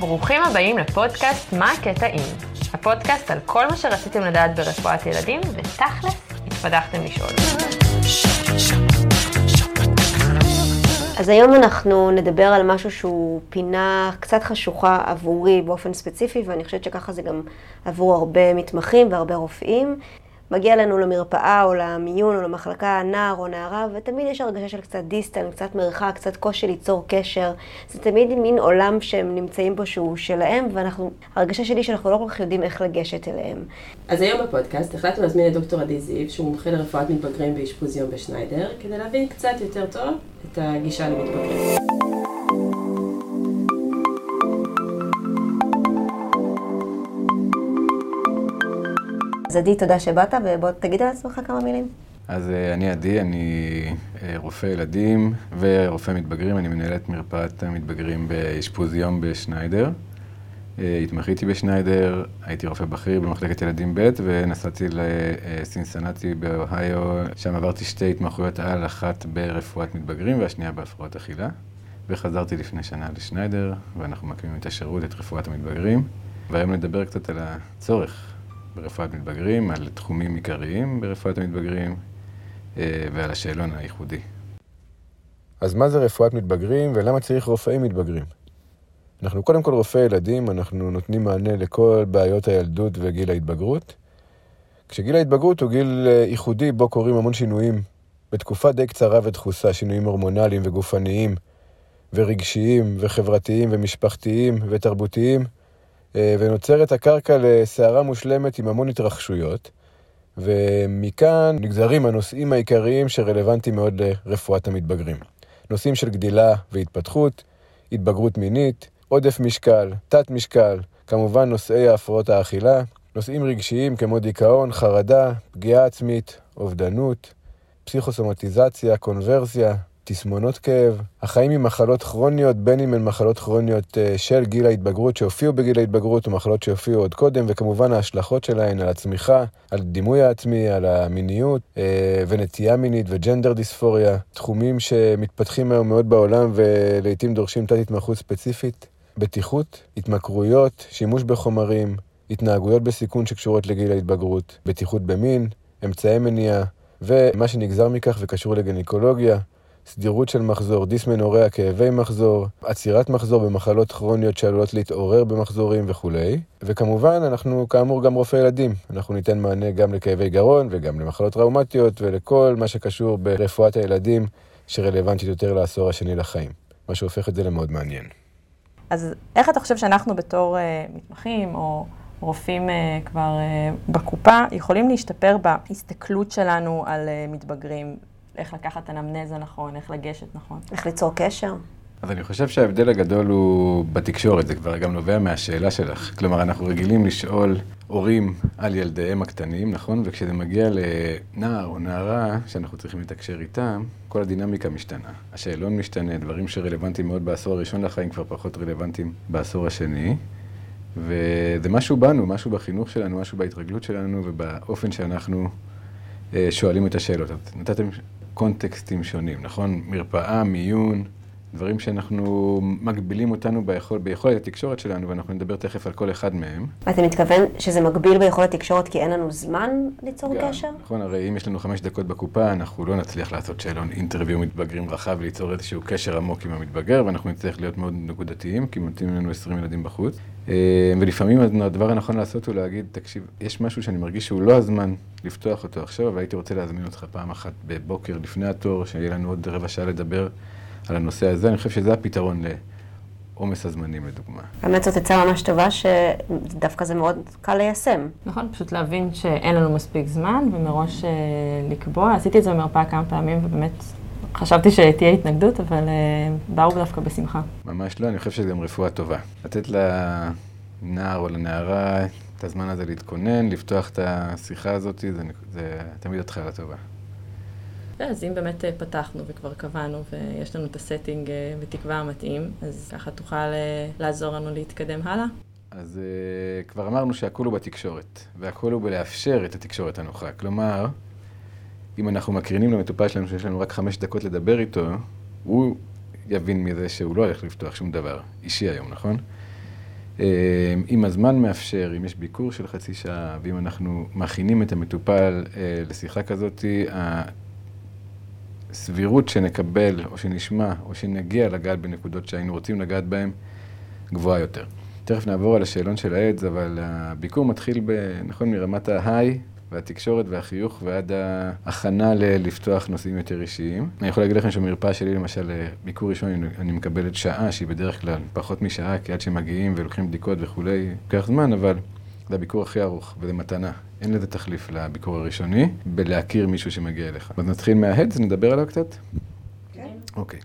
ברוכים הבאים לפודקאסט מה הקטע אם. הפודקאסט על כל מה שרציתם לדעת ברפואת ילדים, ותכלס, התפתחתם לשאול. אז היום אנחנו נדבר על משהו שהוא פינה קצת חשוכה עבורי באופן ספציפי, ואני חושבת שככה זה גם עבור הרבה מתמחים והרבה רופאים. מגיע לנו למרפאה או למיון או למחלקה נער או נערה, ותמיד יש הרגשה של קצת דיסטנט, קצת מרחק, קצת קושי ליצור קשר. זה תמיד מין עולם שהם נמצאים בו שהוא שלהם, ואנחנו, הרגשה שלי שאנחנו לא כל כך יודעים איך לגשת אליהם. אז היום בפודקאסט החלטנו להזמין את דוקטור עדי זיו, שהוא מומחה לרפואת מתבגרים באשפוז יום בשניידר, כדי להבין קצת יותר טוב את הגישה למתבגרים. עדי, תודה שבאת, ובוא תגיד על עצמך כמה מילים. אז אה, אני עדי, אני אה, רופא ילדים ורופא מתבגרים, אני מנהל את מרפאת המתבגרים באשפוז יום בשניידר. אה, התמחיתי בשניידר, הייתי רופא בכיר במחלקת ילדים ב' ונסעתי לסינסנטי באוהיו, שם עברתי שתי התמחויות על, אחת ברפואת מתבגרים והשנייה בהפרעות אכילה. וחזרתי לפני שנה לשניידר, ואנחנו מקימים את השירות, את רפואת המתבגרים. והיום נדבר קצת על הצורך ברפואת מתבגרים, על תחומים עיקריים ברפואת המתבגרים ועל השאלון הייחודי. אז מה זה רפואת מתבגרים ולמה צריך רופאים מתבגרים? אנחנו קודם כל רופאי ילדים, אנחנו נותנים מענה לכל בעיות הילדות וגיל ההתבגרות. כשגיל ההתבגרות הוא גיל ייחודי בו קורים המון שינויים. בתקופה די קצרה ודחוסה, שינויים הורמונליים וגופניים ורגשיים וחברתיים ומשפחתיים ותרבותיים. ונוצרת הקרקע לסערה מושלמת עם המון התרחשויות, ומכאן נגזרים הנושאים העיקריים שרלוונטיים מאוד לרפואת המתבגרים. נושאים של גדילה והתפתחות, התבגרות מינית, עודף משקל, תת משקל, כמובן נושאי ההפרעות האכילה, נושאים רגשיים כמו דיכאון, חרדה, פגיעה עצמית, אובדנות, פסיכוסומטיזציה, קונברסיה, תסמונות כאב, החיים עם מחלות כרוניות, בין אם הן מחלות כרוניות של גיל ההתבגרות שהופיעו בגיל ההתבגרות, או מחלות שהופיעו עוד קודם, וכמובן ההשלכות שלהן על הצמיחה, על דימוי העצמי, על המיניות, ונטייה מינית וג'נדר דיספוריה, תחומים שמתפתחים היום מאוד בעולם ולעיתים דורשים תת התמחות ספציפית, בטיחות, התמכרויות, שימוש בחומרים, התנהגויות בסיכון שקשורות לגיל ההתבגרות, בטיחות במין, אמצעי מניעה, ומה שנגזר מכך וקשור לגניקולוגיה, סדירות של מחזור, דיסמנוריה, כאבי מחזור, עצירת מחזור במחלות כרוניות שעלולות להתעורר במחזורים וכולי. וכמובן, אנחנו כאמור גם רופאי ילדים. אנחנו ניתן מענה גם לכאבי גרון וגם למחלות טראומטיות ולכל מה שקשור ברפואת הילדים שרלוונטית יותר לעשור השני לחיים. מה שהופך את זה למאוד מעניין. אז איך אתה חושב שאנחנו בתור uh, מתמחים או רופאים uh, כבר uh, בקופה יכולים להשתפר בהסתכלות שלנו על uh, מתבגרים? איך לקחת אנמנזה נכון, איך לגשת נכון. איך ליצור קשר? אז אני חושב שההבדל הגדול הוא בתקשורת, זה כבר גם נובע מהשאלה שלך. כלומר, אנחנו רגילים לשאול הורים על ילדיהם הקטנים, נכון? וכשזה מגיע לנער או נערה שאנחנו צריכים לתקשר איתם, כל הדינמיקה משתנה. השאלון משתנה, דברים שרלוונטיים מאוד בעשור הראשון לחיים כבר פחות רלוונטיים בעשור השני. וזה משהו בנו, משהו בחינוך שלנו, משהו בהתרגלות שלנו ובאופן שאנחנו שואלים את השאלות. נתתם קונטקסטים שונים, נכון? מרפאה, מיון, דברים שאנחנו מגבילים אותנו ביכול, ביכולת התקשורת שלנו, ואנחנו נדבר תכף על כל אחד מהם. אתה מתכוון שזה מגביל ביכולת תקשורת כי אין לנו זמן ליצור גם, קשר? נכון, הרי אם יש לנו חמש דקות בקופה, אנחנו לא נצליח לעשות שאלון אינטרוויו מתבגרים רחב, ליצור איזשהו קשר עמוק עם המתבגר, ואנחנו נצטרך להיות מאוד נקודתיים, כי מתאים לנו 20 ילדים בחוץ. ולפעמים הדבר הנכון לעשות הוא להגיד, תקשיב, יש משהו שאני מרגיש שהוא לא הזמן לפתוח אותו עכשיו, אבל הייתי רוצה להזמין אותך פעם אחת בבוקר לפני התור, שיהיה לנו עוד רבע שעה לדבר על הנושא הזה. אני חושב שזה הפתרון לעומס הזמנים, לדוגמה. באמת זאת עצה ממש טובה, שדווקא זה מאוד קל ליישם. נכון, פשוט להבין שאין לנו מספיק זמן, ומראש לקבוע. עשיתי את זה במרפאה כמה פעמים, ובאמת חשבתי שתהיה התנגדות, אבל באו דווקא בשמחה. ממש לא, אני חושב שזה גם רפואה טובה. לתת לנער או לנערה את הזמן הזה להתכונן, לפתוח את השיחה הזאת, זה, זה תמיד התחלה טובה. אז אם באמת פתחנו וכבר קבענו ויש לנו את הסטינג בתקווה המתאים, אז ככה תוכל לעזור לנו להתקדם הלאה? אז uh, כבר אמרנו שהכל הוא בתקשורת, והכל הוא בלאפשר את התקשורת הנוחה. כלומר, אם אנחנו מקרינים למטופל שלנו שיש לנו רק חמש דקות לדבר איתו, הוא יבין מזה שהוא לא הולך לפתוח שום דבר אישי היום, נכון? אה, אם הזמן מאפשר, אם יש ביקור של חצי שעה, ואם אנחנו מכינים את המטופל אה, לשיחה כזאת, הסבירות שנקבל, או שנשמע, או שנגיע לגעת בנקודות שהיינו רוצים לגעת בהן, גבוהה יותר. תכף נעבור על השאלון של האדס, אבל הביקור מתחיל, ב, נכון, מרמת ההיי והתקשורת והחיוך ועד ההכנה לפתוח נושאים יותר אישיים. אני יכול להגיד לכם שבמרפאה שלי, למשל, ביקור ראשון, אני מקבלת שעה, שהיא בדרך כלל פחות משעה, כי עד שמגיעים ולוקחים בדיקות וכולי, לוקח זמן, אבל זה הביקור הכי ארוך, וזה מתנה. אין לזה תחליף לביקור הראשוני, בלהכיר מישהו שמגיע אליך. אז נתחיל מההדס, נדבר עליו קצת? כן. אוקיי.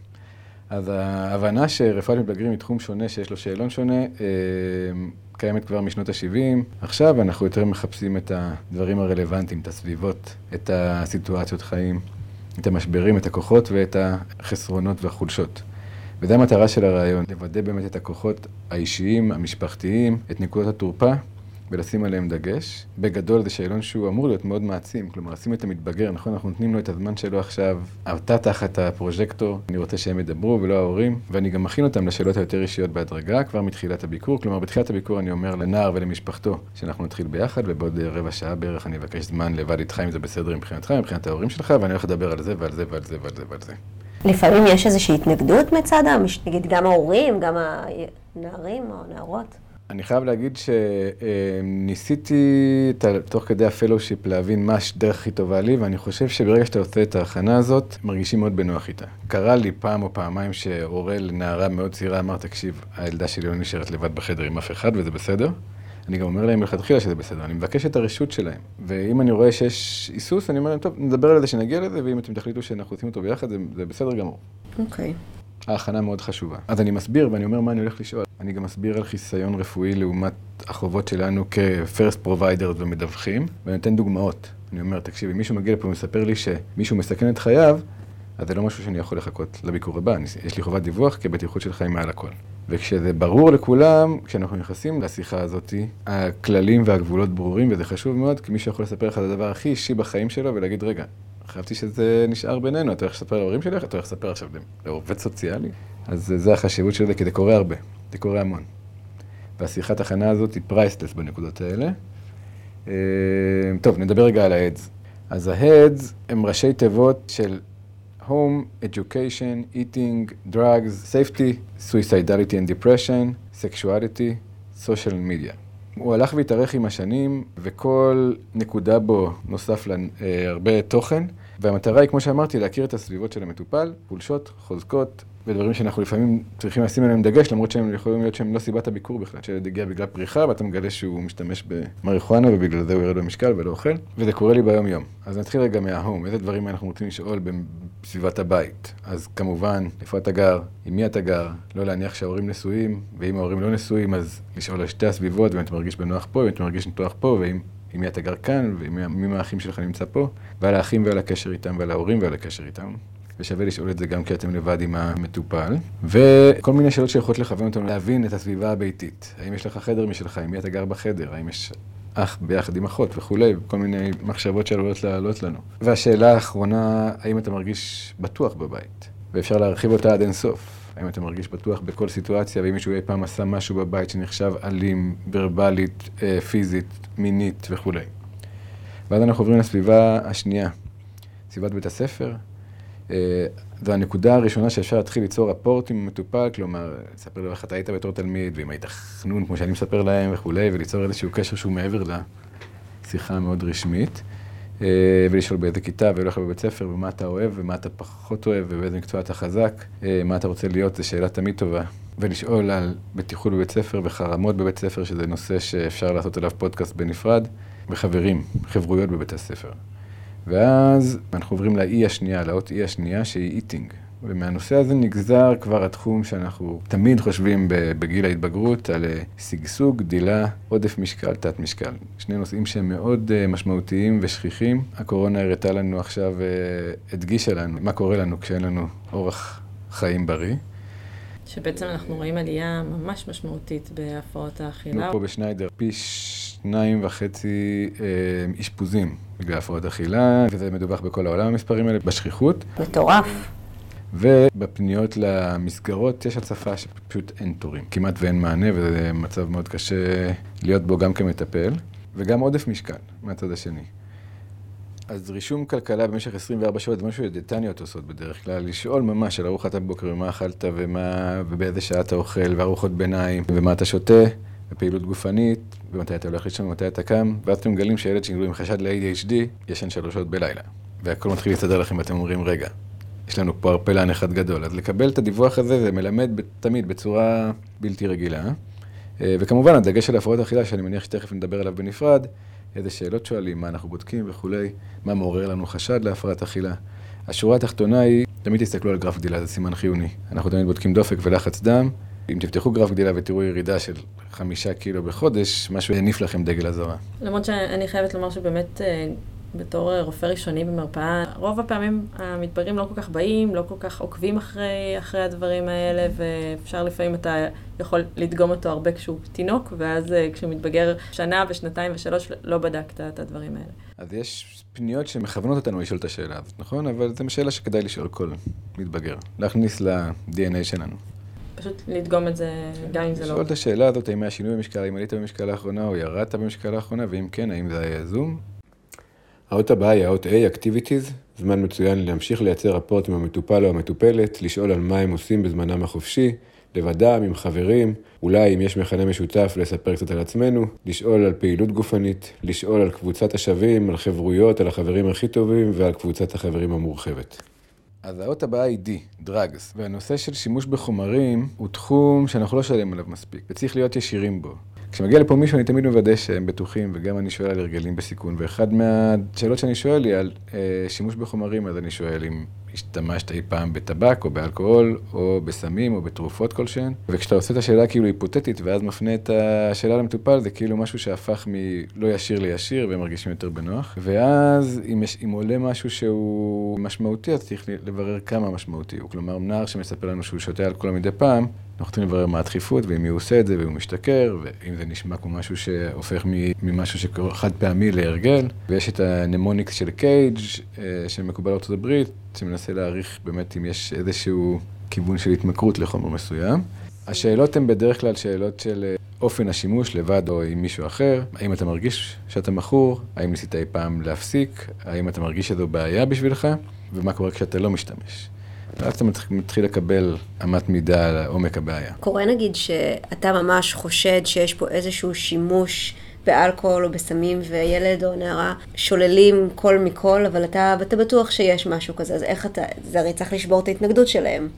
אז ההבנה שרפואת מתבגרים היא תחום שונה, שיש לו שאלון שונה, אה, קיימת כבר משנות ה-70. עכשיו אנחנו יותר מחפשים את הדברים הרלוונטיים, את הסביבות, את הסיטואציות חיים, את המשברים, את הכוחות ואת החסרונות והחולשות. וזו המטרה של הרעיון, לוודא באמת את הכוחות האישיים, המשפחתיים, את נקודות התורפה, ולשים עליהם דגש. בגדול זה שאלון שהוא אמור להיות מאוד מעצים, כלומר לשים את המתבגר, נכון? אנחנו נותנים לו את הזמן שלו עכשיו, אתה תחת הפרוז'קטור, אני רוצה שהם ידברו ולא ההורים, ואני גם מכין אותם לשאלות היותר אישיות בהדרגה, כבר מתחילת הביקור. כלומר, בתחילת הביקור אני אומר לנער ולמשפחתו שאנחנו נתחיל ביחד, ובעוד רבע שעה בערך אני אבקש זמן לבד איתך אם זה בסדר מבחינתך, מבחינת ההורים שלך, ואני הולך לדבר על זה ועל זה ועל זה ועל זה ועל זה. לפעמים יש איזושהי התנגדות מצד, נגיד גם ההורים, גם הנערים או הנערות? אני חייב להגיד שניסיתי תוך כדי ה fellowship להבין מה הדרך הכי טובה לי, ואני חושב שברגע שאתה עושה את ההכנה הזאת, מרגישים מאוד בנוח איתה. קרה לי פעם או פעמיים שהורה לנערה מאוד צעירה אמר, תקשיב, הילדה שלי לא נשארת לבד בחדר עם אף אחד, וזה בסדר. אני גם אומר להם מלכתחילה שזה בסדר, אני מבקש את הרשות שלהם. ואם אני רואה שיש היסוס, אני אומר להם, טוב, נדבר על זה שנגיע לזה, ואם אתם תחליטו שאנחנו עושים אותו ביחד, זה, זה בסדר גמור. אוקיי. Okay. ההכנה מאוד חשובה. אז אני מסביר ואני אומר מה אני הולך לשאול. אני גם מסביר על חיסיון רפואי לעומת החובות שלנו כ-first provider ומדווחים, ואני נותן דוגמאות. אני אומר, תקשיב, אם מישהו מגיע לפה ומספר לי שמישהו מסכן את חייו, אז זה לא משהו שאני יכול לחכות לביקור הבא. יש לי חובת דיווח, כי הבטיחות של חיים מעל הכל. וכשזה ברור לכולם, כשאנחנו נכנסים לשיחה הזאת, הכללים והגבולות ברורים, וזה חשוב מאוד, כי מישהו יכול לספר לך את הדבר הכי אישי בחיים שלו ולהגיד, רגע, חשבתי שזה נשאר בינינו, אתה הולך לספר להורים שלך, אתה הולך לספר עכשיו לעובד סוציאלי. אז זה החשיבות של זה, כי זה קורה הרבה, זה קורה המון. והשיחת הכנה הזאת היא פרייסטס בנקודות האלה. אה, טוב, נדבר רגע על ה-Heads. אז ה-Heads הם ראשי תיבות של Home, Education, Eating, Drugs, Safety, Suicidality and Depression, Sexuality, Social Media. הוא הלך והתארך עם השנים, וכל נקודה בו נוסף להרבה תוכן, והמטרה היא, כמו שאמרתי, להכיר את הסביבות של המטופל, חולשות, חוזקות, ודברים שאנחנו לפעמים צריכים לשים עליהם דגש, למרות שהם יכולים להיות שהם לא סיבת הביקור בכלל, שילד הגיע בגלל פריחה, ואתה מגלה שהוא משתמש במריחואנה, ובגלל זה הוא ירד במשקל ולא אוכל, וזה קורה לי ביום-יום. אז נתחיל רגע מההום, איזה דברים אנחנו רוצים לשאול בסביבת הבית. אז כמובן, איפה אתה גר, עם מי אתה גר, לא להניח שההורים נשואים, ואם ההורים לא נשואים, אז לשאול על שתי הסביבות, ואם אתה מרגיש בנוח פה, ואם אתה מרגיש בנוח פה, ואם עם מי אתה גר כאן, ומי מהאחים שלך נמצא פה, ועל האחים ועל הקשר איתם, ועל ההורים ועל הקשר איתם. ושווה לשאול את זה גם כי אתם לבד עם המטופל. וכל מיני שאלות שיכולות לכוון אותנו להבין את הסביבה הביתית. האם יש לך חדר משלך? עם מי אתה גר בחדר? האם יש אח ביחד עם אחות וכולי, כל מיני מחשבות שעלולות לעלות לנו. והשאלה האחרונה, האם אתה מרגיש בטוח בבית? ואפשר להרחיב אותה עד אינסוף. האם אתה מרגיש בטוח בכל סיטואציה, ואם מישהו אי פעם עשה משהו בבית שנחשב אלים, ורבלית, אה, פיזית, מינית וכולי. ואז אנחנו עוברים לסביבה השנייה, סביבת בית הספר. אה, זו הנקודה הראשונה שאפשר להתחיל ליצור רפורט עם מטופל, כלומר, לספר לו איך אתה היית בתור תלמיד, ואם היית חנון כמו שאני מספר להם וכולי, וליצור איזשהו קשר שהוא מעבר לשיחה המאוד רשמית. אה, ולשאול באיזה כיתה יכול בבית ספר, ומה אתה אוהב ומה אתה פחות אוהב ובאיזה מקצוע אתה חזק, אה, מה אתה רוצה להיות, זו שאלה תמיד טובה. ולשאול על בטיחות בבית ספר וחרמות בבית ספר, שזה נושא שאפשר לעשות עליו פודקאסט בנפרד, וחברים, חברויות בבית הספר. ואז אנחנו עוברים לאי השנייה, לאות אי השנייה, שהיא איטינג. ומהנושא הזה נגזר כבר התחום שאנחנו תמיד חושבים בגיל ההתבגרות על אה, שגשוג, גדילה, עודף משקל, תת משקל. שני נושאים שהם מאוד אה, משמעותיים ושכיחים. הקורונה הראתה לנו עכשיו, אה, הדגישה לנו מה קורה לנו כשאין לנו אורח חיים בריא. שבעצם אנחנו רואים עלייה ממש משמעותית בהפרעות האכילה. פה בשניידר פי שניים וחצי אשפוזים בגלל הפרעות אכילה, וזה מדווח בכל העולם המספרים האלה, בשכיחות. מטורף. ובפניות למסגרות יש הצפה שפשוט אין תורים. כמעט ואין מענה, וזה מצב מאוד קשה להיות בו גם כמטפל, וגם עודף משקל מהצד השני. אז רישום כלכלה במשך 24 שעות זה משהו שדיאטניות עושות בדרך כלל, לשאול ממש על ארוחת הבוקר ומה אכלת ומה, ובאיזה שעה אתה אוכל, וארוחות ביניים, ומה אתה שותה, ופעילות גופנית, ומתי אתה הולך לישון ומתי אתה קם, ואז אתם מגלים שילד עם חשד ל-ADHD ישן שלוש שעות בלילה. והכל מתחיל להסתדר לכם ואתם אומרים, רגע, יש לנו פה ערפלן אחד גדול. אז לקבל את הדיווח הזה זה מלמד תמיד בצורה בלתי רגילה. אה, וכמובן, הדגש של הפרעות אכילה, שאני מניח שתכף נדבר עליו בנפרד, איזה שאלות שואלים, מה אנחנו בודקים וכולי, מה מעורר לנו חשד להפרעת אכילה. השורה התחתונה היא, תמיד תסתכלו על גרף גדילה, זה סימן חיוני. אנחנו תמיד בודקים דופק ולחץ דם. אם תפתחו גרף גדילה ותראו ירידה של חמישה קילו בחודש, משהו יניף לכם דגל אזהרה. למרות שאני חייבת לומר שבאמת אה, בתור רופא ראשוני במרפאה, רוב הפעמים המתבגרים לא כל כך באים, לא כל כך עוקבים אחרי, אחרי הדברים האלה, ואפשר לפעמים אתה יכול לדגום אותו הרבה כשהוא תינוק, ואז אה, כשהוא מתבגר שנה ושנתיים ושלוש, לא בדקת את הדברים האלה. אז יש פניות שמכוונות אותנו לשאול את השאלה הזאת, נכון? אבל זו שאלה שכדאי לשאול כל מתבגר, להכניס ל-DNA שלנו. פשוט לדגום את זה, גם אם זה לא... לשאול את השאלה הזאת, האם היה שינוי במשקל, האם עלית במשקל לאחרונה, או ירדת במשקל לאחרונה, ואם כן, האם זה היה יזום? האות הבאה היא האות A, Activities, זמן מצוין להמשיך לייצר רפורט עם המטופל או המטופלת, לשאול על מה הם עושים בזמנם החופשי, לבדם, עם חברים, אולי אם יש מכנה משותף, לספר קצת על עצמנו, לשאול על פעילות גופנית, לשאול על קבוצת השווים, על חברויות, על החברים הכי טובים ועל קבוצת החברים המורחבת. אז האות הבאה היא D, Drugs, והנושא של שימוש בחומרים הוא תחום שאנחנו לא שואלים עליו מספיק, וצריך להיות ישירים בו. כשמגיע לפה מישהו, אני תמיד מוודא שהם בטוחים, וגם אני שואל על הרגלים בסיכון. ואחד מהשאלות שאני שואל היא על אה, שימוש בחומרים, אז אני שואל אם השתמשת אי פעם בטבק, או באלכוהול, או בסמים, או בתרופות כלשהן. וכשאתה עושה את השאלה כאילו היפותטית, ואז מפנה את השאלה למטופל, זה כאילו משהו שהפך מלא ישיר לישיר, והם מרגישים יותר בנוח. ואז אם, יש, אם עולה משהו שהוא משמעותי, אז צריך לברר כמה משמעותי הוא. כלומר, נער שמספר לנו שהוא שותה אלכוהול מדי פעם, אנחנו צריכים לברר מה הדחיפות, ואם הוא עושה את זה, והוא משתכר, ואם זה נשמע כמו משהו שהופך ממשהו שקורה חד פעמי להרגל. ויש את הנמוניקס של קייג' אה, שמקובל בארצות הברית, שמנסה להעריך באמת אם יש איזשהו כיוון של התמכרות לחומר מסוים. השאלות הן בדרך כלל שאלות של אה, אופן השימוש לבד או עם מישהו אחר. האם אתה מרגיש שאתה מכור? האם ניסית אי פעם להפסיק? האם אתה מרגיש שזו בעיה בשבילך? ומה קורה כשאתה לא משתמש? ואז אתה מתחיל לקבל אמת מידה על עומק הבעיה. קורה נגיד שאתה ממש חושד שיש פה איזשהו שימוש באלכוהול או בסמים, וילד או נערה שוללים כל מכל, אבל אתה, אתה בטוח שיש משהו כזה, אז איך אתה, זה הרי צריך לשבור את ההתנגדות שלהם.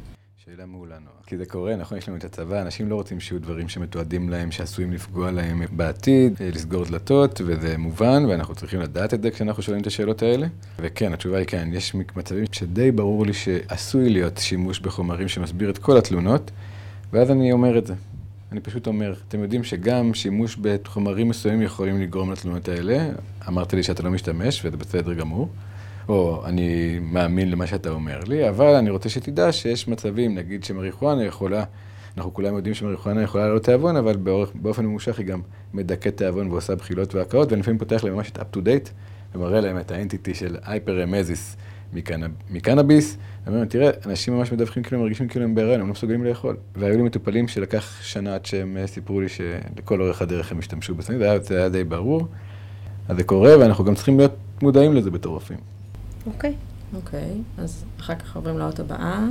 שאלה מעולה נורא. כי זה קורה, נכון, יש לנו את הצבא, אנשים לא רוצים שיהיו דברים שמתועדים להם, שעשויים לפגוע להם בעתיד, אה, לסגור דלתות, וזה מובן, ואנחנו צריכים לדעת את זה כשאנחנו שואלים את השאלות האלה. וכן, התשובה היא כן, יש מצבים שדי ברור לי שעשוי להיות שימוש בחומרים שמסביר את כל התלונות, ואז אני אומר את זה. אני פשוט אומר, אתם יודעים שגם שימוש בחומרים מסוימים יכולים לגרום לתלונות האלה. אמרת לי שאתה לא משתמש, וזה בסדר גמור. או אני מאמין למה שאתה אומר לי, אבל אני רוצה שתדע שיש מצבים, נגיד שמריחואנה יכולה, אנחנו כולם יודעים שמריחואנה יכולה לעלות תיאבון, אבל באורך, באופן ממושך היא גם מדכאת תיאבון ועושה בחילות והקאות, ואני לפעמים פותח להם ממש את up to date, ומראה להם את ה entity של hyperemesis מקנאביס, ואומרים, תראה, אנשים ממש מדווחים כאילו הם מרגישים כאילו הם בהיריון, הם לא מסוגלים לאכול. והיו לי מטופלים שלקח שנה עד שהם אה, סיפרו לי שלכל אורך הדרך הם השתמשו בסמים, זה זה היה די ברור. אז זה קורה, ואנחנו גם צריכים להיות מודעים לזה בתור רופאים. אוקיי. אוקיי, אז אחר כך עוברים לאות הבאה.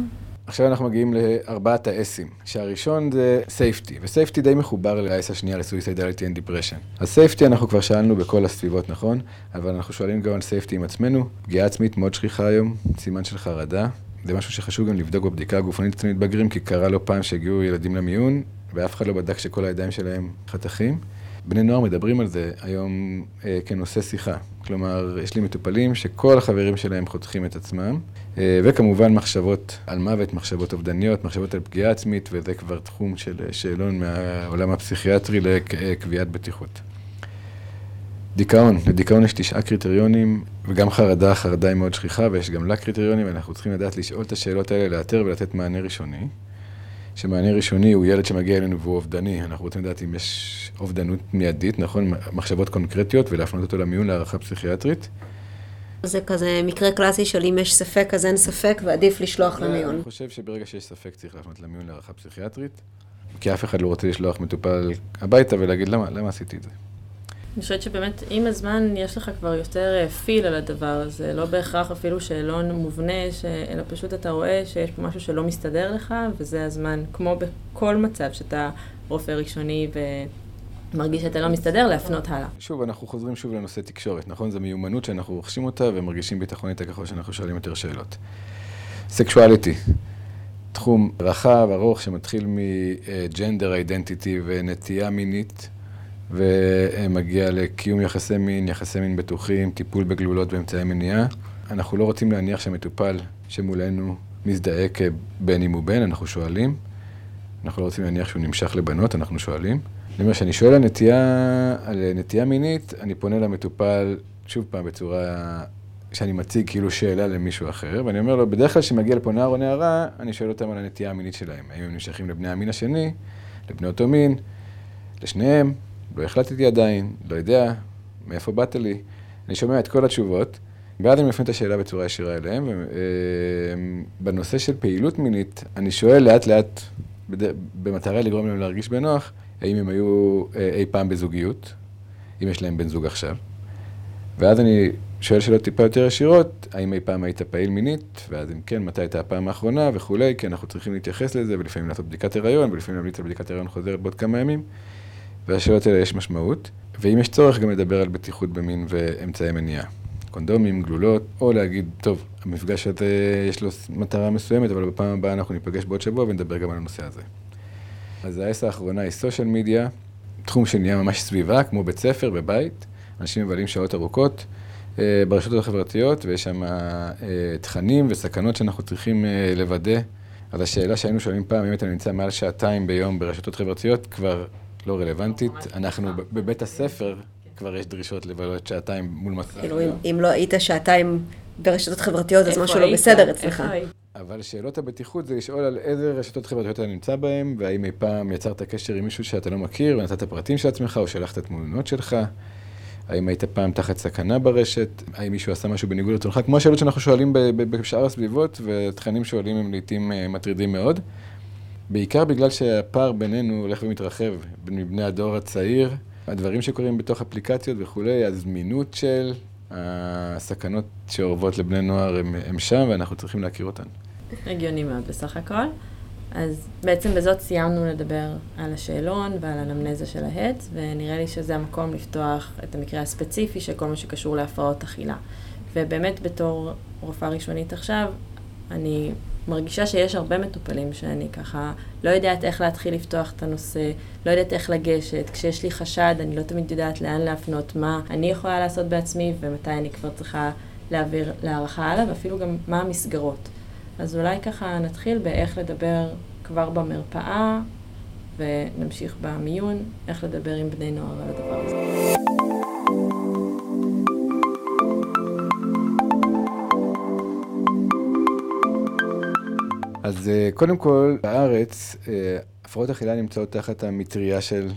עכשיו אנחנו מגיעים לארבעת ה S ים, שהראשון זה safety, ו safety די מחובר ל S השנייה, ל suicidality and depression. אז safety אנחנו כבר שאלנו בכל הסביבות, נכון? אבל אנחנו שואלים גם על סייפטי עם עצמנו. פגיעה עצמית מאוד שכיחה היום, סימן של חרדה. זה משהו שחשוב גם לבדוק בבדיקה הגופנית אצל מתבגרים, כי קרה לא פעם שהגיעו ילדים למיון, ואף אחד לא בדק שכל הידיים שלהם חתכים. בני נוער מדברים על זה היום אה, כנושא שיחה. כלומר, יש לי מטופלים שכל החברים שלהם חותכים את עצמם, אה, וכמובן מחשבות על מוות, מחשבות אובדניות, מחשבות על פגיעה עצמית, וזה כבר תחום של אה, שאלון מהעולם הפסיכיאטרי לקביעת בטיחות. דיכאון, לדיכאון יש תשעה קריטריונים, וגם חרדה, חרדה היא מאוד שכיחה, ויש גם לה קריטריונים, ואנחנו צריכים לדעת לשאול את השאלות האלה, לאתר ולתת מענה ראשוני. שמענה ראשוני הוא ילד שמגיע אלינו והוא אובדני, אנחנו רוצים לדעת אם יש אובדנות מיידית, נכון? מחשבות קונקרטיות ולהפנות אותו למיון להערכה פסיכיאטרית. זה כזה מקרה קלאסי של אם יש ספק אז אין ספק ועדיף לשלוח למיון. אני חושב שברגע שיש ספק צריך להפנות למיון להערכה פסיכיאטרית, כי אף אחד לא רוצה לשלוח מטופל הביתה ולהגיד למה, למה עשיתי את זה. אני חושבת שבאמת עם הזמן יש לך כבר יותר פיל על הדבר הזה, לא בהכרח אפילו שאלון מובנה, ש... אלא פשוט אתה רואה שיש פה משהו שלא מסתדר לך, וזה הזמן, כמו בכל מצב שאתה רופא ראשוני ומרגיש שאתה לא מסתדר, להפנות הלאה. שוב, אנחנו חוזרים שוב לנושא תקשורת, נכון? זו מיומנות שאנחנו רוכשים אותה ומרגישים ביטחון איתה ככל שאנחנו שואלים יותר שאלות. סקשואליטי, תחום רחב, ארוך, שמתחיל מג'נדר אידנטיטי ונטייה מינית. ומגיע לקיום יחסי מין, יחסי מין בטוחים, טיפול בגלולות ואמצעי מניעה. אנחנו לא רוצים להניח שהמטופל שמולנו מזדהה כבן אם הוא בן, אנחנו שואלים. אנחנו לא רוצים להניח שהוא נמשך לבנות, אנחנו שואלים. אני אומר, כשאני שואל על נטייה, על נטייה מינית, אני פונה למטופל, שוב פעם, בצורה שאני מציג כאילו שאלה למישהו אחר, ואני אומר לו, בדרך כלל כשמגיע לפה נער או נערה, אני שואל אותם על הנטייה המינית שלהם. האם הם נמשכים לבני המין השני, לבני אותו מין, לשניהם, לא החלטתי עדיין, לא יודע, מאיפה באת לי. אני שומע את כל התשובות, ואז אני מפנה את השאלה בצורה ישירה אליהם. ובנושא של פעילות מינית, אני שואל לאט לאט, במטרה לגרום להם להרגיש בנוח, האם הם היו אה, אי פעם בזוגיות, אם יש להם בן זוג עכשיו. ואז אני שואל שאלות טיפה יותר ישירות, האם אי פעם היית פעיל מינית, ואז אם כן, מתי הייתה הפעם האחרונה וכולי, כי אנחנו צריכים להתייחס לזה, ולפעמים לעשות בדיקת הריון, ולפעמים להמליץ על בדיקת הריון חוזרת בעוד כמה ימים. והשאלות האלה יש משמעות, ואם יש צורך גם לדבר על בטיחות במין ואמצעי מניעה. קונדומים, גלולות, או להגיד, טוב, המפגש הזה יש לו מטרה מסוימת, אבל בפעם הבאה אנחנו ניפגש בעוד שבוע ונדבר גם על הנושא הזה. אז האס האחרונה היא סושיאל מדיה, תחום שנהיה ממש סביבה, כמו בית ספר, בבית. אנשים מבלים שעות ארוכות אה, ברשתות החברתיות, ויש שם אה, תכנים וסכנות שאנחנו צריכים אה, לוודא. אז השאלה שהיינו שואלים פעם, אם אתה נמצא מעל שעתיים ביום ברשתות חברתיות, כבר לא רלוונטית. אנחנו בבית הספר, כבר יש דרישות לבלות שעתיים מול מסך. כאילו, אם לא היית שעתיים ברשתות חברתיות, אז משהו לא בסדר אצלך. אבל שאלות הבטיחות זה לשאול על איזה רשתות חברתיות אתה נמצא בהן, והאם אי פעם יצרת קשר עם מישהו שאתה לא מכיר, ונתת פרטים של עצמך, או שלחת תמונות שלך. האם היית פעם תחת סכנה ברשת? האם מישהו עשה משהו בניגוד לרצונך? כמו השאלות שאנחנו שואלים בשאר הסביבות, ותכנים שואלים הם לעיתים אה, מטרידים מאוד. בעיקר בגלל שהפער בינינו הולך ומתרחב, בין בני הדור הצעיר, הדברים שקורים בתוך אפליקציות וכולי, הזמינות של הסכנות שאורבות לבני נוער הם, הם שם ואנחנו צריכים להכיר אותן. הגיוני מאוד בסך הכל. אז בעצם בזאת סיימנו לדבר על השאלון ועל הנמנזה של ההץ, ונראה לי שזה המקום לפתוח את המקרה הספציפי של כל מה שקשור להפרעות אכילה. ובאמת בתור רופאה ראשונית עכשיו, אני מרגישה שיש הרבה מטופלים שאני ככה לא יודעת איך להתחיל לפתוח את הנושא, לא יודעת איך לגשת. כשיש לי חשד, אני לא תמיד יודעת לאן להפנות, מה אני יכולה לעשות בעצמי ומתי אני כבר צריכה להעביר להערכה הלאה, ואפילו גם מה המסגרות. אז אולי ככה נתחיל באיך לדבר כבר במרפאה, ונמשיך במיון, איך לדבר עם בני נוער על הדבר הזה. אז אה, קודם כל, בארץ, אה, הפרעות אכילה נמצאות תחת המטריה של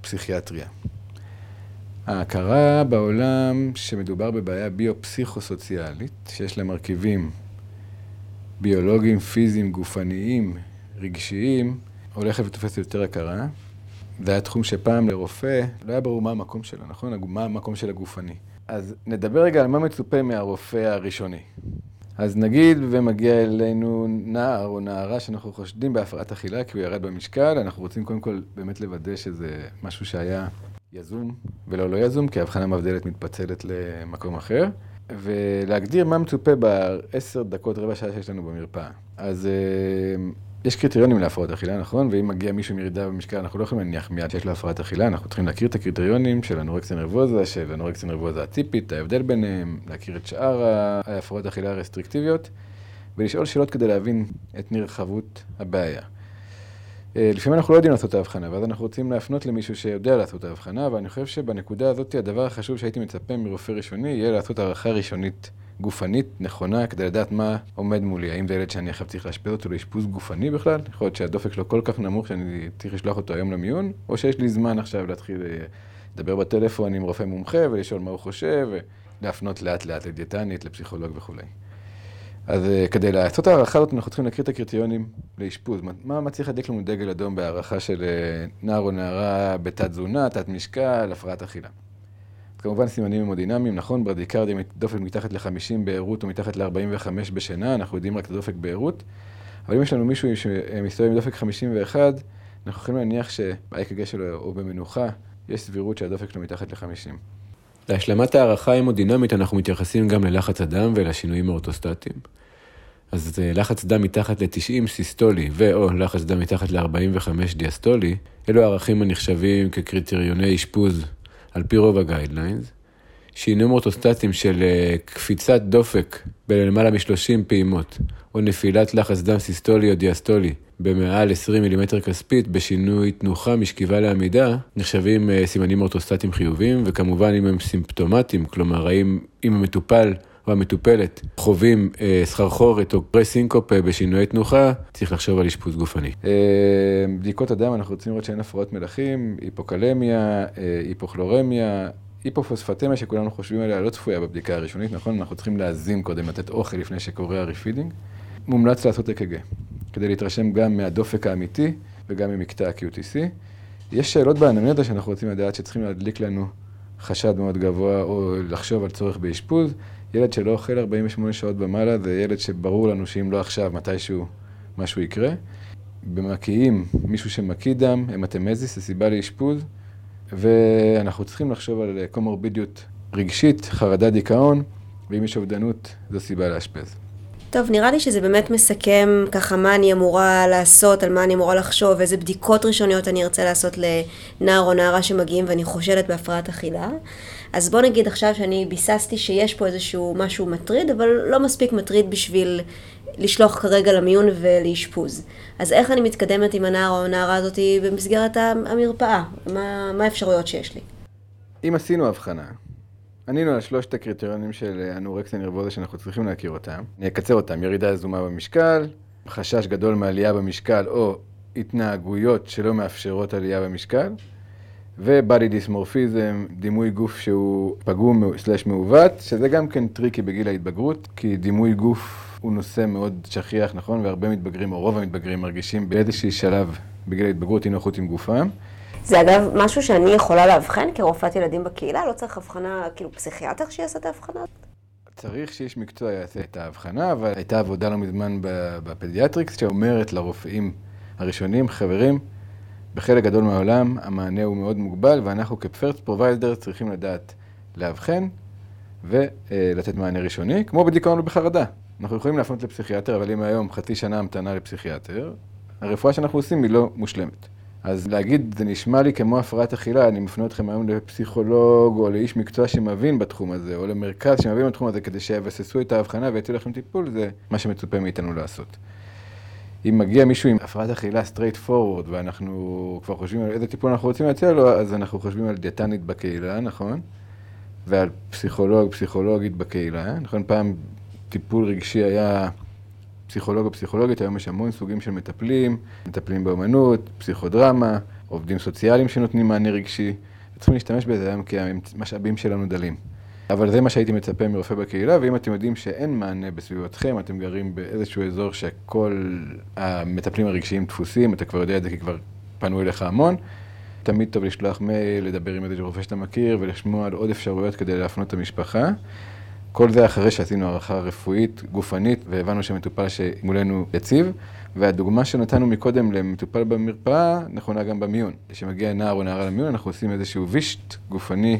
פסיכיאטריה. ההכרה בעולם שמדובר בבעיה ביו-פסיכו-סוציאלית, שיש לה מרכיבים ביולוגיים, פיזיים, גופניים, רגשיים, הולכת ותופסת יותר הכרה. זה היה תחום שפעם לרופא לא היה ברור מה המקום שלו, נכון? מה המקום של הגופני. אז נדבר רגע על מה מצופה מהרופא הראשוני. אז נגיד ומגיע אלינו נער או נערה שאנחנו חושדים בהפרעת אכילה כי הוא ירד במשקל, אנחנו רוצים קודם כל באמת לוודא שזה משהו שהיה יזום ולא לא יזום, כי ההבחנה מבדלת מתפצלת למקום אחר, ולהגדיר מה מצופה בעשר דקות, רבע שעה שיש לנו במרפאה. אז אה, יש קריטריונים להפרעות אכילה, נכון? ואם מגיע מישהו מירידה במשקל, אנחנו לא יכולים להניח מיד שיש לו הפרעת אכילה, אנחנו צריכים להכיר את הקריטריונים של אנורקסיה נרבוזה, של אנורקסיה נרבוזה הטיפית, ההבדל ביניהם, להכיר את שאר ההפרעות אכילה הרסטריקטיביות, ולשאול שאלות כדי להבין את נרחבות הבעיה. אה, לפעמים אנחנו לא יודעים לעשות את ההבחנה, ואז אנחנו רוצים להפנות למישהו שיודע לעשות את ההבחנה, ואני חושב שבנקודה הזאת הדבר החשוב שהייתי מצפה מרופא ראשוני יהיה לעשות הערכה ראשונית גופנית נכונה כדי לדעת מה עומד מולי. האם זה ילד שאני עכשיו צריך לאשפז אותו לאשפוז גופני בכלל? יכול להיות שהדופק שלו כל כך נמוך שאני צריך לשלוח אותו היום למיון, או שיש לי זמן עכשיו להתחיל אה, לדבר בטלפון עם רופא מומחה ולשאול מה הוא חושב, להפנות לאט לאט לדיאטנית, לפסיכולוג וכולי. אז אה, כדי לעשות את ההערכה הזאת, אנחנו צריכים להכיר את הקריטריונים לאשפוז. מה, מה צריך להדליק לנו דגל אדום בהערכה של אה, נער או נערה בתת תזונה, תת משקל, הפרעת אכילה? כמובן סימנים המודינמיים, נכון, ברדיקרדיה דופק מתחת ל-50 בעירות או מתחת ל-45 בשינה, אנחנו יודעים רק את הדופק בעירות. אבל אם יש לנו מישהו שמסתובב עם דופק 51, אנחנו יכולים להניח שה-IKG שלו הוא במנוחה, יש סבירות שהדופק שלו מתחת ל-50. להשלמת הערכה המודינמית אנחנו מתייחסים גם ללחץ הדם ולשינויים האורטוסטטיים. אז אה, לחץ דם מתחת ל-90 סיסטולי ו/או לחץ דם מתחת ל-45 דיאסטולי, אלו הערכים הנחשבים כקריטריוני אשפוז על פי רוב ה guidelines. שינויים אורטוסטטיים של אה, קפיצת דופק בלמעלה מ-30 פעימות, או נפילת לחץ דם סיסטולי או דיאסטולי במעל 20 מילימטר כספית בשינוי תנוחה משכיבה לעמידה, נחשבים אה, סימנים אורטוסטטיים חיוביים, וכמובן אם הם סימפטומטיים, כלומר האם אם המטופל או המטופלת חווים אה, סחרחורת או presyncope בשינויי תנוחה, צריך לחשוב על אשפוז גופני. אה, בדיקות הדם, אנחנו רוצים לראות שאין הפרעות מלחים, היפוקלמיה, אה, היפוכלורמיה, היפופוספטמיה שכולנו חושבים עליה לא צפויה בבדיקה הראשונית, נכון? אנחנו צריכים להזין קודם, לתת אוכל לפני שקורה ה refeeding. מומלץ לעשות אק"ג, כדי להתרשם גם מהדופק האמיתי וגם ממקטע ה-QTC. יש שאלות באנמנזה שאנחנו רוצים לדעת שצריכים להדליק לנו חשד מאוד גבוה או לחשוב על צורך באשפוז. ילד שלא אוכל 48 שעות ומעלה זה ילד שברור לנו שאם לא עכשיו, מתישהו משהו יקרה. במקיאים, מישהו שמקיא דם, המטמזיס, זה סיבה לאשפוז. ואנחנו צריכים לחשוב על קומורבידיות רגשית, חרדה, דיכאון, ואם יש אובדנות, זו סיבה לאשפז. טוב, נראה לי שזה באמת מסכם ככה מה אני אמורה לעשות, על מה אני אמורה לחשוב, איזה בדיקות ראשוניות אני ארצה לעשות לנער או נערה שמגיעים ואני חושדת בהפרעת אכילה. אז בוא נגיד עכשיו שאני ביססתי שיש פה איזשהו משהו מטריד, אבל לא מספיק מטריד בשביל לשלוח כרגע למיון ולאשפוז. אז איך אני מתקדמת עם הנער או הנערה הזאת במסגרת המרפאה? מה, מה האפשרויות שיש לי? אם עשינו הבחנה, ענינו על שלושת הקריטריונים של אנורקסיה נרבוזה שאנחנו צריכים להכיר אותם. אני אקצר אותם, ירידה יזומה במשקל, חשש גדול מעלייה במשקל או התנהגויות שלא מאפשרות עלייה במשקל, ו body dysmorphism, דימוי גוף שהוא פגום slash מעוות, שזה גם כן tricky בגיל ההתבגרות, כי דימוי גוף הוא נושא מאוד שכיח, נכון? והרבה מתבגרים, או רוב המתבגרים, מרגישים באיזשהי שלב בגיל ההתבגרות אי נוחות עם גופם. זה אגב משהו שאני יכולה לאבחן כרופאת ילדים בקהילה? לא צריך הבחנה, כאילו פסיכיאטר שיעשה את ההבחנה? צריך שאיש מקצוע יעשה את ההבחנה, אבל הייתה עבודה לא מזמן ב Pediatrics שאומרת לרופאים הראשונים, חברים, בחלק גדול מהעולם המענה הוא מאוד מוגבל, ואנחנו provider צריכים לדעת לאבחן ולתת מענה ראשוני, כמו בדיכאון ובחרדה. אנחנו יכולים להפנות לפסיכיאטר, אבל אם היום חצי שנה המתנה לפסיכיאטר, הרפואה שאנחנו עושים היא לא מושלמת. אז להגיד, זה נשמע לי כמו הפרעת אכילה, אני מפנה אתכם היום לפסיכולוג או לאיש מקצוע שמבין בתחום הזה, או למרכז שמבין בתחום הזה, כדי שיבססו את ההבחנה ויציעו לכם טיפול, זה מה שמצופה מאיתנו לעשות. אם מגיע מישהו עם הפרעת אכילה straight forward, ואנחנו כבר חושבים על איזה טיפול אנחנו רוצים להציע לו, אז אנחנו חושבים על דיאטנית בקהילה, נכון? ועל פסיכולוג, פסיכולוגית בקהילה, נכון? פעם טיפול רגשי היה פסיכולוג או פסיכולוגית, היום יש המון סוגים של מטפלים, מטפלים באמנות, פסיכודרמה, עובדים סוציאליים שנותנים מענה רגשי. צריכים להשתמש בזה היום כי המשאבים שלנו דלים. אבל זה מה שהייתי מצפה מרופא בקהילה, ואם אתם יודעים שאין מענה בסביבתכם, אתם גרים באיזשהו אזור שכל המטפלים הרגשיים דפוסים, אתה כבר יודע את זה כי כבר פנו אליך המון, תמיד טוב לשלוח מייל, לדבר עם איזה רופא שאתה מכיר ולשמוע על עוד אפשרויות כדי להפנות את המשפחה. כל זה אחרי שעשינו הערכה רפואית, גופנית, והבנו שמטופל שמולנו יציב. והדוגמה שנתנו מקודם למטופל במרפאה, נכונה גם במיון. כשמגיע נער או נערה למיון, אנחנו עושים איזשהו וישט גופני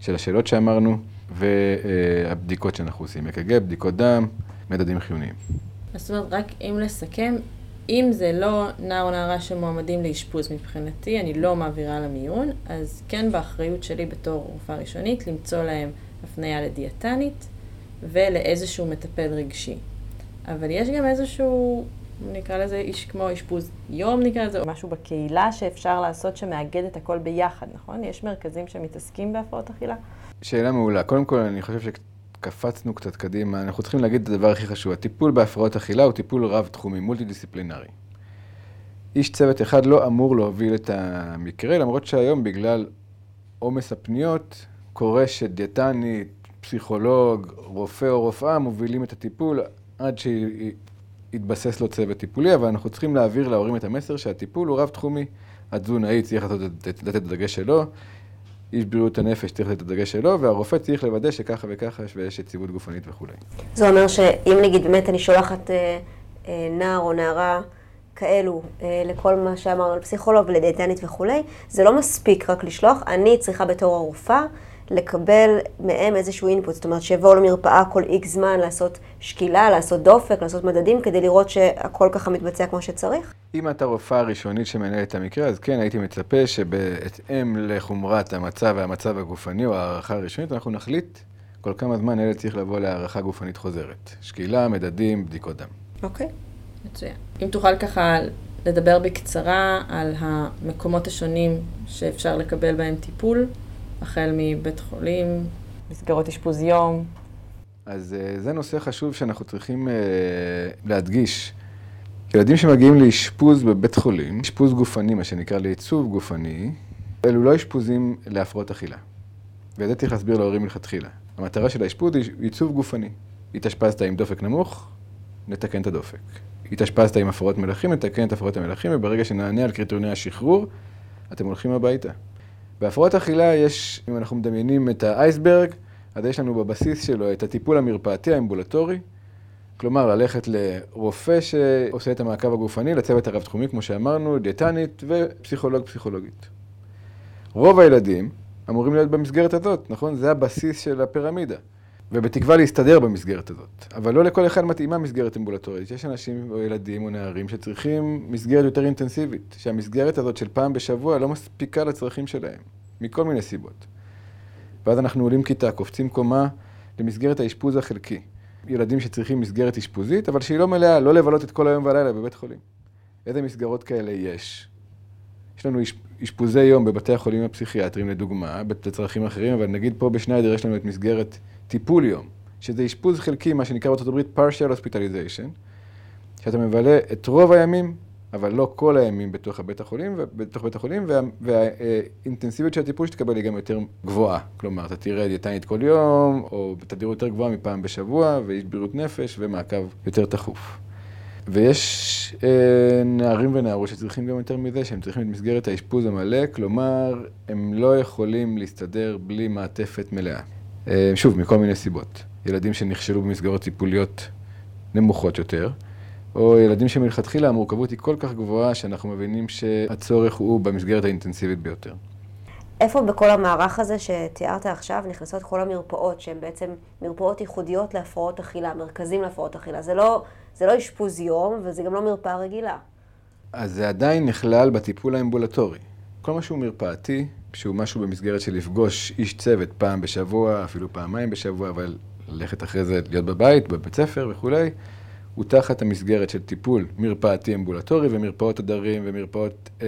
של השאלות שאמרנו, והבדיקות שאנחנו עושים, אק"ג, בדיקות דם, מדדים חיוניים. זאת אומרת, רק אם לסכם, אם זה לא נער או נערה שמועמדים לאשפוז מבחינתי, אני לא מעבירה למיון, אז כן באחריות שלי בתור רופאה ראשונית למצוא להם הפנייה לדיאטנית ולאיזשהו מטפל רגשי. אבל יש גם איזשהו, נקרא לזה איש כמו אשפוז יום נקרא לזה, או משהו בקהילה שאפשר לעשות שמאגד את הכל ביחד, נכון? יש מרכזים שמתעסקים בהפרעות אכילה? שאלה מעולה. קודם כל, אני חושב שקפצנו קצת קדימה. אנחנו צריכים להגיד את הדבר הכי חשוב. הטיפול בהפרעות אכילה הוא טיפול רב-תחומי, מולטי-דיסציפלינרי. איש צוות אחד לא אמור להוביל את המקרה, למרות שהיום בגלל עומס הפניות, קורה שדיאטנית, פסיכולוג, רופא או רופאה מובילים את הטיפול עד שיתבסס לו צוות טיפולי, אבל אנחנו צריכים להעביר להורים את המסר שהטיפול הוא רב-תחומי. התזונאי צריך לתת את הדגש שלו, איש בריאות הנפש צריך לתת את הדגש שלו, והרופא צריך לוודא שככה וככה ויש יציבות גופנית וכולי. זה אומר שאם נגיד באמת אני שולחת אה, אה, נער או נערה כאלו אה, לכל מה שאמרנו על פסיכולוג ולדיאטנית וכולי, זה לא מספיק רק לשלוח, אני צריכה בתור הרופאה לקבל מהם איזשהו אינפוט, זאת אומרת שיבואו למרפאה כל איקס זמן לעשות שקילה, לעשות דופק, לעשות מדדים, כדי לראות שהכל ככה מתבצע כמו שצריך? אם אתה רופאה ראשונית שמנהלת את המקרה, אז כן, הייתי מצפה שבהתאם לחומרת המצב והמצב הגופני או הערכה הראשונית, אנחנו נחליט כל כמה זמן ילד צריך לבוא להערכה גופנית חוזרת. שקילה, מדדים, בדיקות דם. אוקיי. Okay. מצוין. אם תוכל ככה לדבר בקצרה על המקומות השונים שאפשר לקבל בהם טיפול. החל מבית חולים, מסגרות אשפוז יום. אז אה, זה נושא חשוב שאנחנו צריכים uh, להדגיש. ילדים שמגיעים לאשפוז בבית חולים, אשפוז גופני, מה שנקרא לעיצוב גופני, אלו לא אשפוזים להפרעות אכילה. ואת זה צריך להסביר להורים מלכתחילה. המטרה של האשפוז היא עיצוב גופני. התאשפזת עם דופק נמוך, נתקן את הדופק. התאשפזת עם הפרעות מלכים, נתקן את הפרעות המלכים, וברגע שנענה על קריטריוני השחרור, אתם הולכים הביתה. בהפרעות אכילה יש, אם אנחנו מדמיינים את האייסברג, אז יש לנו בבסיס שלו את הטיפול המרפאתי האמבולטורי, כלומר ללכת לרופא שעושה את המעקב הגופני, לצוות הרב-תחומי, כמו שאמרנו, דיאטנית ופסיכולוג-פסיכולוגית. רוב הילדים אמורים להיות במסגרת הזאת, נכון? זה הבסיס של הפירמידה. ובתקווה להסתדר במסגרת הזאת. אבל לא לכל אחד מתאימה מסגרת אמבולטורית. יש אנשים או ילדים או נערים שצריכים מסגרת יותר אינטנסיבית, שהמסגרת הזאת של פעם בשבוע לא מספיקה לצרכים שלהם, מכל מיני סיבות. ואז אנחנו עולים כיתה, קופצים קומה למסגרת האשפוז החלקי. ילדים שצריכים מסגרת אשפוזית, אבל שהיא לא מלאה, לא לבלות את כל היום והלילה בבית חולים. איזה מסגרות כאלה יש? יש לנו אשפוזי יום בבתי החולים הפסיכיאטריים, לדוגמה, לצרכים אחרים, אבל נגיד פה בשניידר יש לנו את מסגרת טיפול יום, שזה אשפוז חלקי, מה שנקרא בארצות הברית partial hospitalization, שאתה מבלה את רוב הימים, אבל לא כל הימים בתוך בית החולים, בתוך בית החולים, וה, והאינטנסיביות של הטיפול שתקבל היא גם יותר גבוהה. כלומר, אתה תראה דיאטנית כל יום, או בתדירות יותר גבוהה מפעם בשבוע, ואיש בריאות נפש, ומעקב יותר תכוף. ויש אה, נערים ונערות שצריכים גם יותר מזה, שהם צריכים את מסגרת האשפוז המלא, כלומר, הם לא יכולים להסתדר בלי מעטפת מלאה. אה, שוב, מכל מיני סיבות. ילדים שנכשלו במסגרות טיפוליות נמוכות יותר, או ילדים שמלכתחילה המורכבות היא כל כך גבוהה שאנחנו מבינים שהצורך הוא במסגרת האינטנסיבית ביותר. איפה בכל המערך הזה שתיארת עכשיו נכנסות כל המרפאות, שהן בעצם מרפאות ייחודיות להפרעות אכילה, מרכזים להפרעות אכילה? זה לא, זה לא אשפוז יום וזה גם לא מרפאה רגילה. אז זה עדיין נכלל בטיפול האמבולטורי. כל מה שהוא מרפאתי, שהוא משהו במסגרת של לפגוש איש צוות פעם בשבוע, אפילו פעמיים בשבוע, אבל ללכת אחרי זה, להיות בבית, בבית ספר וכולי, הוא תחת המסגרת של טיפול מרפאתי אמבולטורי ומרפאות הדרים ומרפאות אה,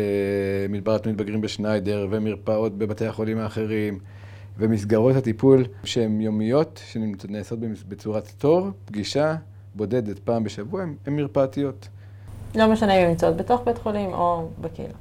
מדברת מתבגרים בשניידר ומרפאות בבתי החולים האחרים ומסגרות הטיפול שהן יומיות, שנעשות בצורת תור, פגישה בודדת פעם בשבוע, הן מרפאתיות. לא משנה אם הן נמצאות בתוך בית חולים או בקהילה.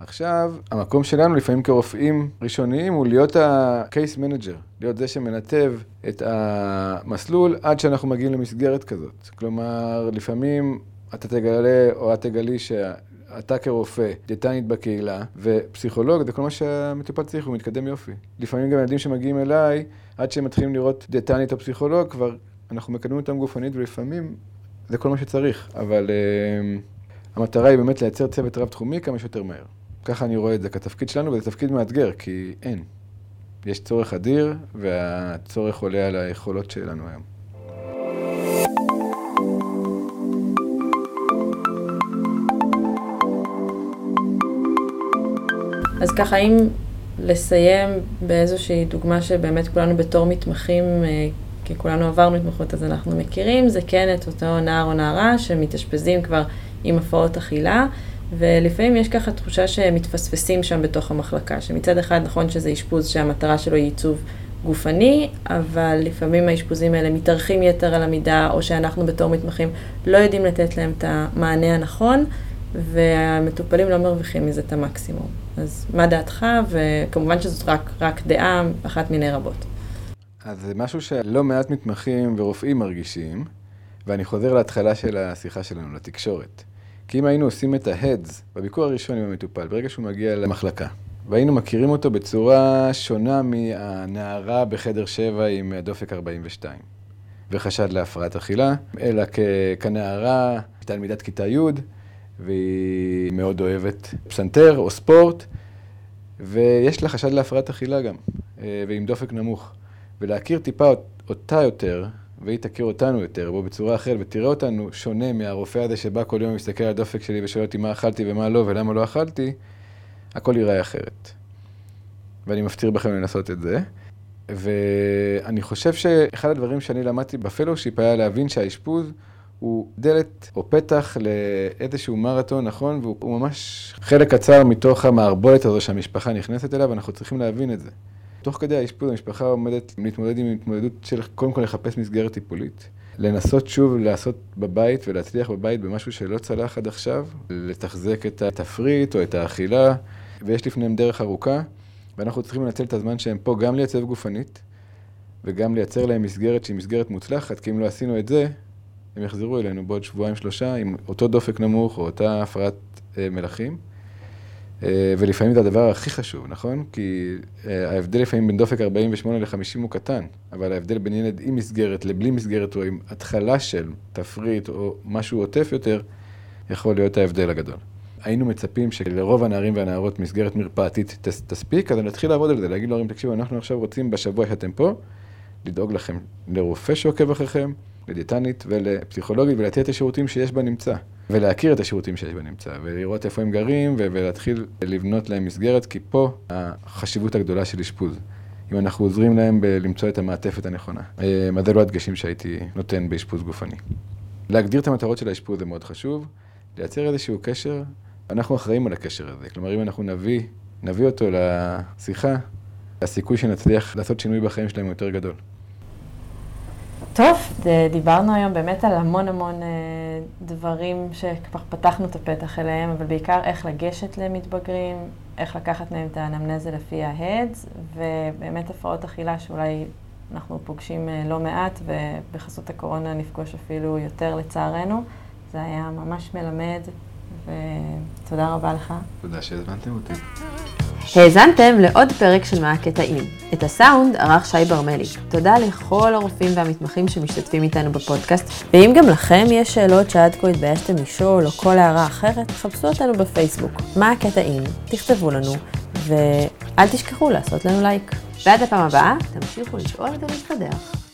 עכשיו, המקום שלנו לפעמים כרופאים ראשוניים הוא להיות ה-case manager, להיות זה שמנתב את המסלול עד שאנחנו מגיעים למסגרת כזאת. כלומר, לפעמים אתה תגלה או את תגלי שאתה כרופא, דיאטנית בקהילה ופסיכולוג, זה כל מה שהמטופל צריך, הוא מתקדם יופי. לפעמים גם ילדים שמגיעים אליי, עד שהם מתחילים לראות דיאטנית או פסיכולוג, כבר אנחנו מקדמים אותם גופנית ולפעמים זה כל מה שצריך, אבל uh, המטרה היא באמת לייצר צוות רב-תחומי כמה שיותר מהר. ככה אני רואה את זה כתפקיד שלנו, וזה תפקיד מאתגר, כי אין. יש צורך אדיר, והצורך עולה על היכולות שלנו היום. אז ככה, אם לסיים באיזושהי דוגמה שבאמת כולנו בתור מתמחים, אה, כי כולנו עברנו התמחות אז אנחנו מכירים, זה כן את אותו נער או נערה שמתאשפזים כבר עם הפרעות אכילה, ולפעמים יש ככה תחושה שהם מתפספסים שם בתוך המחלקה, שמצד אחד נכון שזה אשפוז שהמטרה שלו היא עיצוב גופני, אבל לפעמים האשפוזים האלה מתארחים יתר על המידה, או שאנחנו בתור מתמחים לא יודעים לתת להם את המענה הנכון, והמטופלים לא מרוויחים מזה את המקסימום. אז מה דעתך? וכמובן שזאת רק, רק דעה, אחת מיני רבות. אז זה משהו שלא מעט מתמחים ורופאים מרגישים, ואני חוזר להתחלה של השיחה שלנו, לתקשורת. כי אם היינו עושים את ה-heads בביקור הראשון עם המטופל, ברגע שהוא מגיע למחלקה, והיינו מכירים אותו בצורה שונה מהנערה בחדר 7 עם דופק 42, וחשד להפרעת אכילה, אלא כ- כנערה, תלמידת כיתה י', והיא מאוד אוהבת פסנתר או ספורט, ויש לה חשד להפרעת אכילה גם, אה, ועם דופק נמוך. ולהכיר טיפה אותה יותר, והיא תכיר אותנו יותר, בו בצורה אחרת, ותראה אותנו שונה מהרופא הזה שבא כל יום ומסתכל על הדופק שלי ושואל אותי מה אכלתי ומה לא ולמה לא אכלתי, הכל ייראה אחרת. ואני מפציר בכם לנסות את זה. ואני חושב שאחד הדברים שאני למדתי בפלושיפ היה להבין שהאשפוז הוא דלת או פתח לאיזשהו מרתון, נכון? והוא ממש חלק קצר מתוך המערבולת הזו שהמשפחה נכנסת אליו, ואנחנו צריכים להבין את זה. תוך כדי האשפוז המשפחה עומדת להתמודד עם התמודדות של קודם כל לחפש מסגרת טיפולית. לנסות שוב לעשות בבית ולהצליח בבית במשהו שלא צלח עד עכשיו, לתחזק את התפריט או את האכילה, ויש לפניהם דרך ארוכה, ואנחנו צריכים לנצל את הזמן שהם פה גם לייצב גופנית, וגם לייצר להם מסגרת שהיא מסגרת מוצלחת, כי אם לא עשינו את זה, הם יחזרו אלינו בעוד שבועיים שלושה עם אותו דופק נמוך או אותה הפרעת אה, מלחים. אה, ולפעמים זה הדבר הכי חשוב, נכון? כי אה, ההבדל לפעמים בין דופק 48 ל-50 הוא קטן, אבל ההבדל בין ילד עם מסגרת לבלי מסגרת או עם התחלה של תפריט או משהו עוטף יותר, יכול להיות ההבדל הגדול. היינו מצפים שלרוב הנערים והנערות מסגרת מרפאתית תספיק, אז נתחיל לעבוד על זה, להגיד להורים, תקשיבו, אנחנו עכשיו רוצים בשבוע שאתם פה, לדאוג לכם לרופא שעוקב אחריכם, לדיאטנית ולפסיכולוגית ולתת את השירותים שיש בנמצא. ולהכיר את השירותים שיש בנמצא, ולראות איפה הם גרים, ולהתחיל לבנות להם מסגרת, כי פה החשיבות הגדולה של אשפוז. אם אנחנו עוזרים להם למצוא את המעטפת הנכונה. אז אלו הדגשים שהייתי נותן באשפוז גופני. להגדיר את המטרות של האשפוז זה מאוד חשוב, לייצר איזשהו קשר, אנחנו אחראים על הקשר הזה. כלומר, אם אנחנו נביא, נביא אותו לשיחה, הסיכוי שנצליח לעשות שינוי בחיים שלהם הוא יותר גדול. טוב, דיברנו היום באמת על המון המון אה, דברים שכבר פתחנו את הפתח אליהם, אבל בעיקר איך לגשת למתבגרים, איך לקחת מהם את האנמנזה לפי ההדס, ובאמת הפרעות אכילה שאולי אנחנו פוגשים אה, לא מעט, ובחסות הקורונה נפגוש אפילו יותר לצערנו. זה היה ממש מלמד, ותודה רבה לך. תודה שהזמנתם אותי. האזנתם לעוד פרק של מה הקטעים. את הסאונד ערך שי ברמלי. תודה לכל הרופאים והמתמחים שמשתתפים איתנו בפודקאסט, ואם גם לכם יש שאלות שעד כה התביישתם לשאול או כל הערה אחרת, חפשו אותנו בפייסבוק. מה הקטעים? תכתבו לנו, ואל תשכחו לעשות לנו לייק. ועד הפעם הבאה, תמשיכו לשאול ולהתקדח.